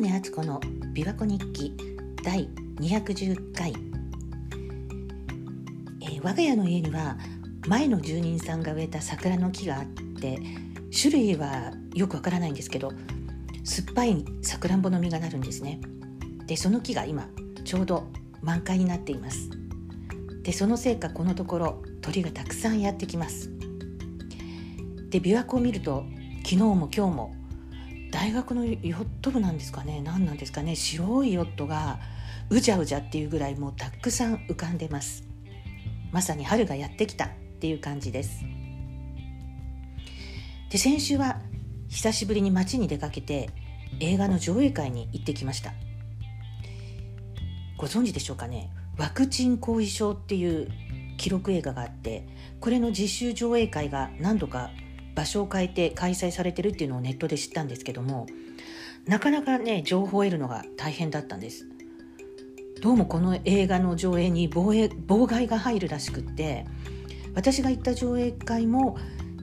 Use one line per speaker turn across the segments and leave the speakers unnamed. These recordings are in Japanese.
宗敦子の琵琶湖日記第210回、えー、我が家の家には前の住人さんが植えた桜の木があって種類はよくわからないんですけど酸っぱいさくらんぼの実がなるんですね。でその木が今ちょうど満開になっています。でそのせいかこのところ鳥がたくさんやってきます。で琵琶湖を見ると昨日も今日も大学のヨット部なんですかね。何なんですかね。白いヨットがうじゃうじゃっていうぐらいもうたくさん浮かんでます。まさに春がやってきたっていう感じです。で先週は久しぶりに街に出かけて映画の上映会に行ってきました。ご存知でしょうかね。ワクチン後遺症っていう記録映画があってこれの実習上映会が何度か場所を変えて開催されてるっていうのをネットで知ったんですけどもなかなかね情報を得るのが大変だったんです。どうもこの映画の上映に防衛妨害が入るらしくって私が行った上映会も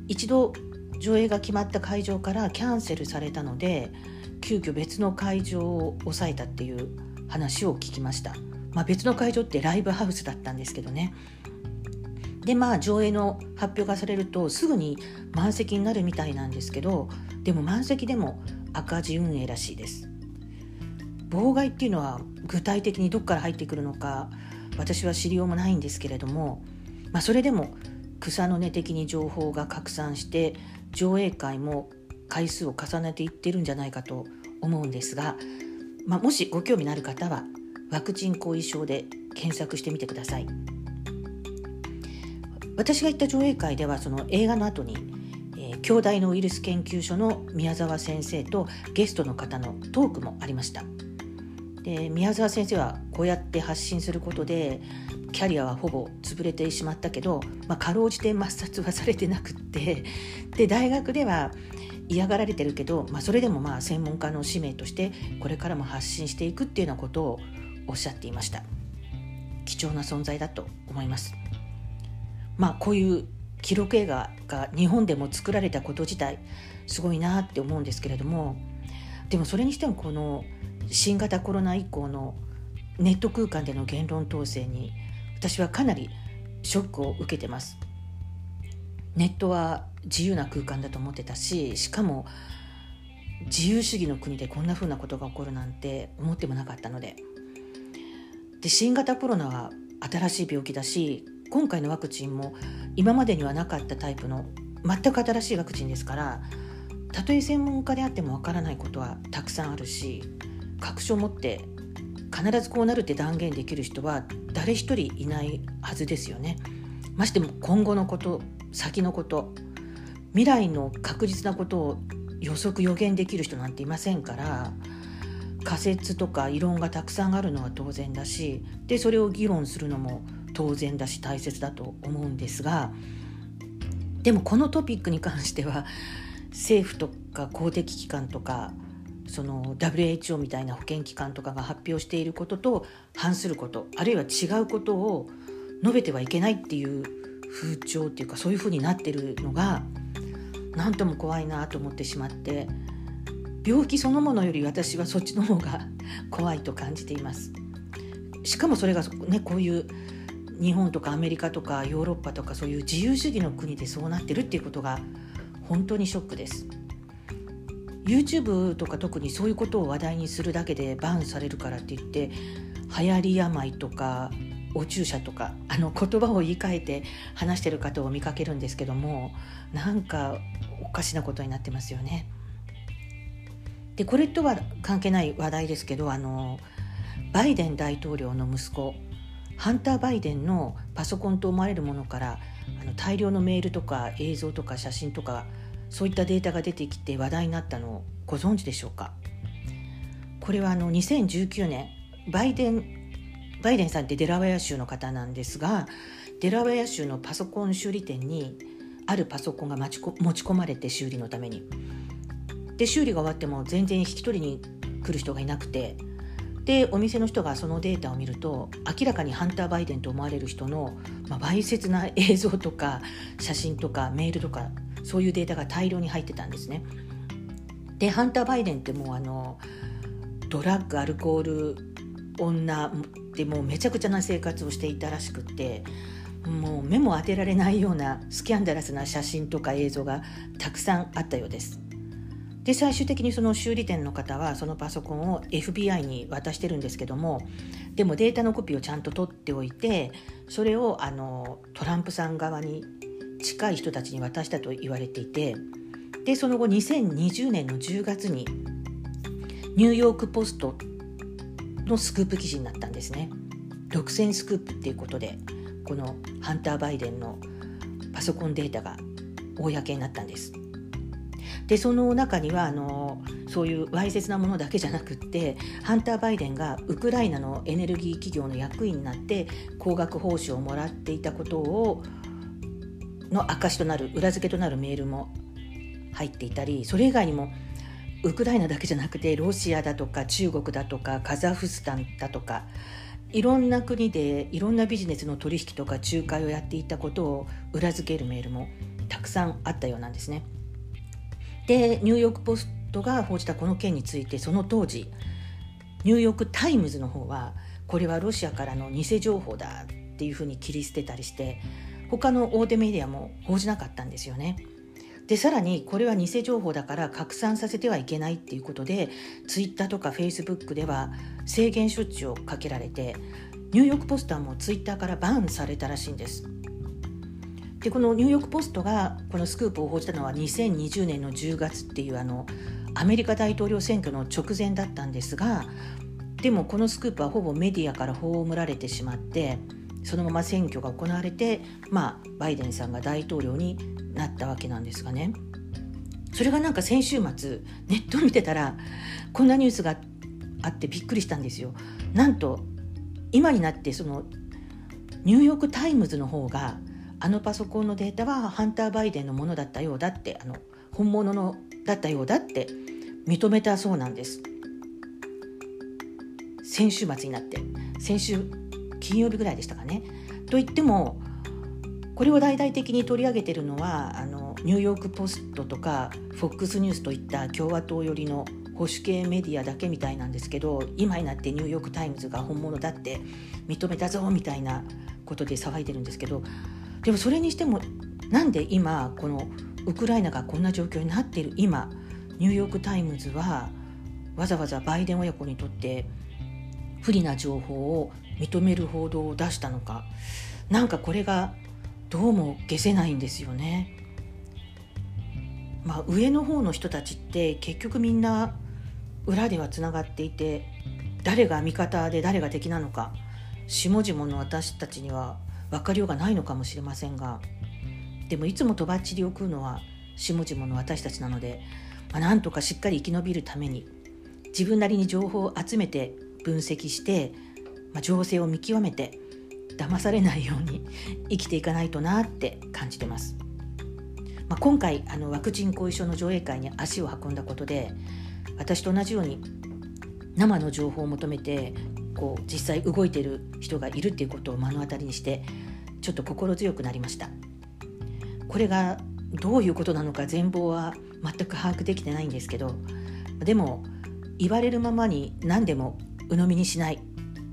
一度上映が決まった会場からキャンセルされたので急遽別の会場を抑えたっていう話を聞きました、まあ、別の会場ってライブハウスだったんですけどね。でまあ上映の発表がされるとすぐに満席になるみたいなんですけどでも満席でも赤字運営らしいです妨害っていうのは具体的にどこから入ってくるのか私は知りようもないんですけれども、まあ、それでも草の根的に情報が拡散して上映会も回数を重ねていってるんじゃないかと思うんですが、まあ、もしご興味のある方はワクチン後遺症で検索してみてください。私が行った上映会ではその映画の後に、えー、京大のウイルス研究所の宮沢先生とゲストの方のトークもありました。で宮沢先生はこうやって発信することでキャリアはほぼ潰れてしまったけど、まあ、かろうじて抹殺はされてなくってで大学では嫌がられてるけど、まあ、それでもまあ専門家の使命としてこれからも発信していくっていうようなことをおっしゃっていました。貴重な存在だと思います。まあこういう記録映画が日本でも作られたこと自体すごいなって思うんですけれどもでもそれにしてもこの新型コロナ以降のネット空間での言論統制に私はかなりショックを受けてます。ネットは自由な空間だと思ってたししかも自由主義の国でこんなふうなことが起こるなんて思ってもなかったので。で新型コロナは新しい病気だし今回のワクチンも今までにはなかったタイプの全く新しいワクチンですからたとえ専門家であってもわからないことはたくさんあるし確証を持って必ずこうなるって断言できる人は誰一人いないはずですよね。ましても今後のこと先のこと未来の確実なことを予測予言できる人なんていませんから仮説とか異論がたくさんあるのは当然だしでそれを議論するのも当然だし大切だと思うんですがでもこのトピックに関しては政府とか公的機関とかその WHO みたいな保健機関とかが発表していることと反することあるいは違うことを述べてはいけないっていう風潮っていうかそういうふうになってるのが何とも怖いなと思ってしまって病気そのものより私はそっちの方が怖いと感じています。しかもそれがねこういう日本とかアメリカとかヨーロッパとかそういう自由主義の国でそうなってるっていうことが本当にショックです。YouTube とか特にそういうことを話題にするだけでバンされるからって言って流行り病とかお注射とかあの言葉を言い換えて話してる方を見かけるんですけどもなんかおかしなことになってますよね。でこれとは関係ない話題ですけどあのバイデン大統領の息子ハンター・バイデンのパソコンと思われるものからあの大量のメールとか映像とか写真とかそういったデータが出てきて話題になったのをご存知でしょうか？これはあの2019年バイデンバイデンさんってデラウェア州の方なんですがデラウェア州のパソコン修理店にあるパソコンが持ち込まれて修理のために。で修理が終わっても全然引き取りに来る人がいなくてでお店の人がそのデータを見ると明らかにハンター・バイデンと思われる人の、わいせつな映像とか写真とかメールとかそういうデータが大量に入ってたんですね。でハンター・バイデンってもうあのドラッグアルコール女でもうめちゃくちゃな生活をしていたらしくってもう目も当てられないようなスキャンダラスな写真とか映像がたくさんあったようです。で最終的にその修理店の方はそのパソコンを FBI に渡してるんですけどもでもデータのコピーをちゃんと取っておいてそれをあのトランプさん側に近い人たちに渡したと言われていてでその後2020年の10月にニューヨーク・ポストのスクープ記事になったんですね。独占スクープっていうことでこのハンター・バイデンのパソコンデータが公になったんです。でその中にはあのそういうわいせつなものだけじゃなくってハンター・バイデンがウクライナのエネルギー企業の役員になって高額報酬をもらっていたことをの証となる裏付けとなるメールも入っていたりそれ以外にもウクライナだけじゃなくてロシアだとか中国だとかカザフスタンだとかいろんな国でいろんなビジネスの取引とか仲介をやっていたことを裏付けるメールもたくさんあったようなんですね。でニューヨーク・ポストが報じたこの件についてその当時ニューヨーク・タイムズの方はこれはロシアからの偽情報だっていうふうに切り捨てたりして他の大手メディアも報じなかったんですよね。でさらにこれは偽情報だから拡散させてはいけないっていうことでツイッターとかフェイスブックでは制限処置をかけられてニューヨーク・ポスターもツイッターからバーンされたらしいんです。でこのニューヨーク・ポストがこのスクープを報じたのは2020年の10月っていうあのアメリカ大統領選挙の直前だったんですがでもこのスクープはほぼメディアから葬られてしまってそのまま選挙が行われて、まあ、バイデンさんが大統領になったわけなんですがねそれがなんか先週末ネットを見てたらこんなニュースがあってびっくりしたんですよ。なんと今になってそのニューヨーク・タイムズの方があのパソコンのデータはハンター・バイデンのものだったようだってあの本物のだったようだって認めたそうなんです先週末になって先週金曜日ぐらいでしたかね。といってもこれを大々的に取り上げてるのはあのニューヨーク・ポストとか FOX ニュースといった共和党寄りの保守系メディアだけみたいなんですけど今になってニューヨーク・タイムズが本物だって認めたぞみたいなことで騒いでるんですけどでもそれにしてもなんで今このウクライナがこんな状況になっている今ニューヨーク・タイムズはわざわざバイデン親子にとって不利な情報を認める報道を出したのかなんかこれがどうも消せないんですよね。まあ、上の方の人たちって結局みんな裏ではつながっていて誰が味方で誰が敵なのか下々の私たちには分かりようがないのかもしれませんがでもいつもとばっちりを食うのは下々の私たちなので、まあ、なんとかしっかり生き延びるために自分なりに情報を集めて分析して、まあ、情勢を見極めて騙されないように 生きていかないとなって感じてます。まあ、今回あのワクチン後遺症の上映会に足を運んだことで私と同じように生の情報を求めてこう実際動いてる人がいるっていうことを目の当たりにしてちょっと心強くなりました。これがどういうことなのか全貌は全く把握できてないんですけどでも言われるままに何でも鵜呑みにしない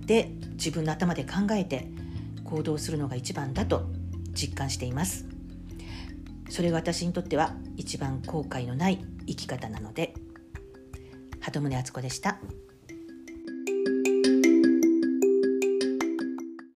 で自分の頭で考えて行動するのが一番だと実感しています。それが私にとっては一番後悔のない生き方なので。鳩宗敦子でした。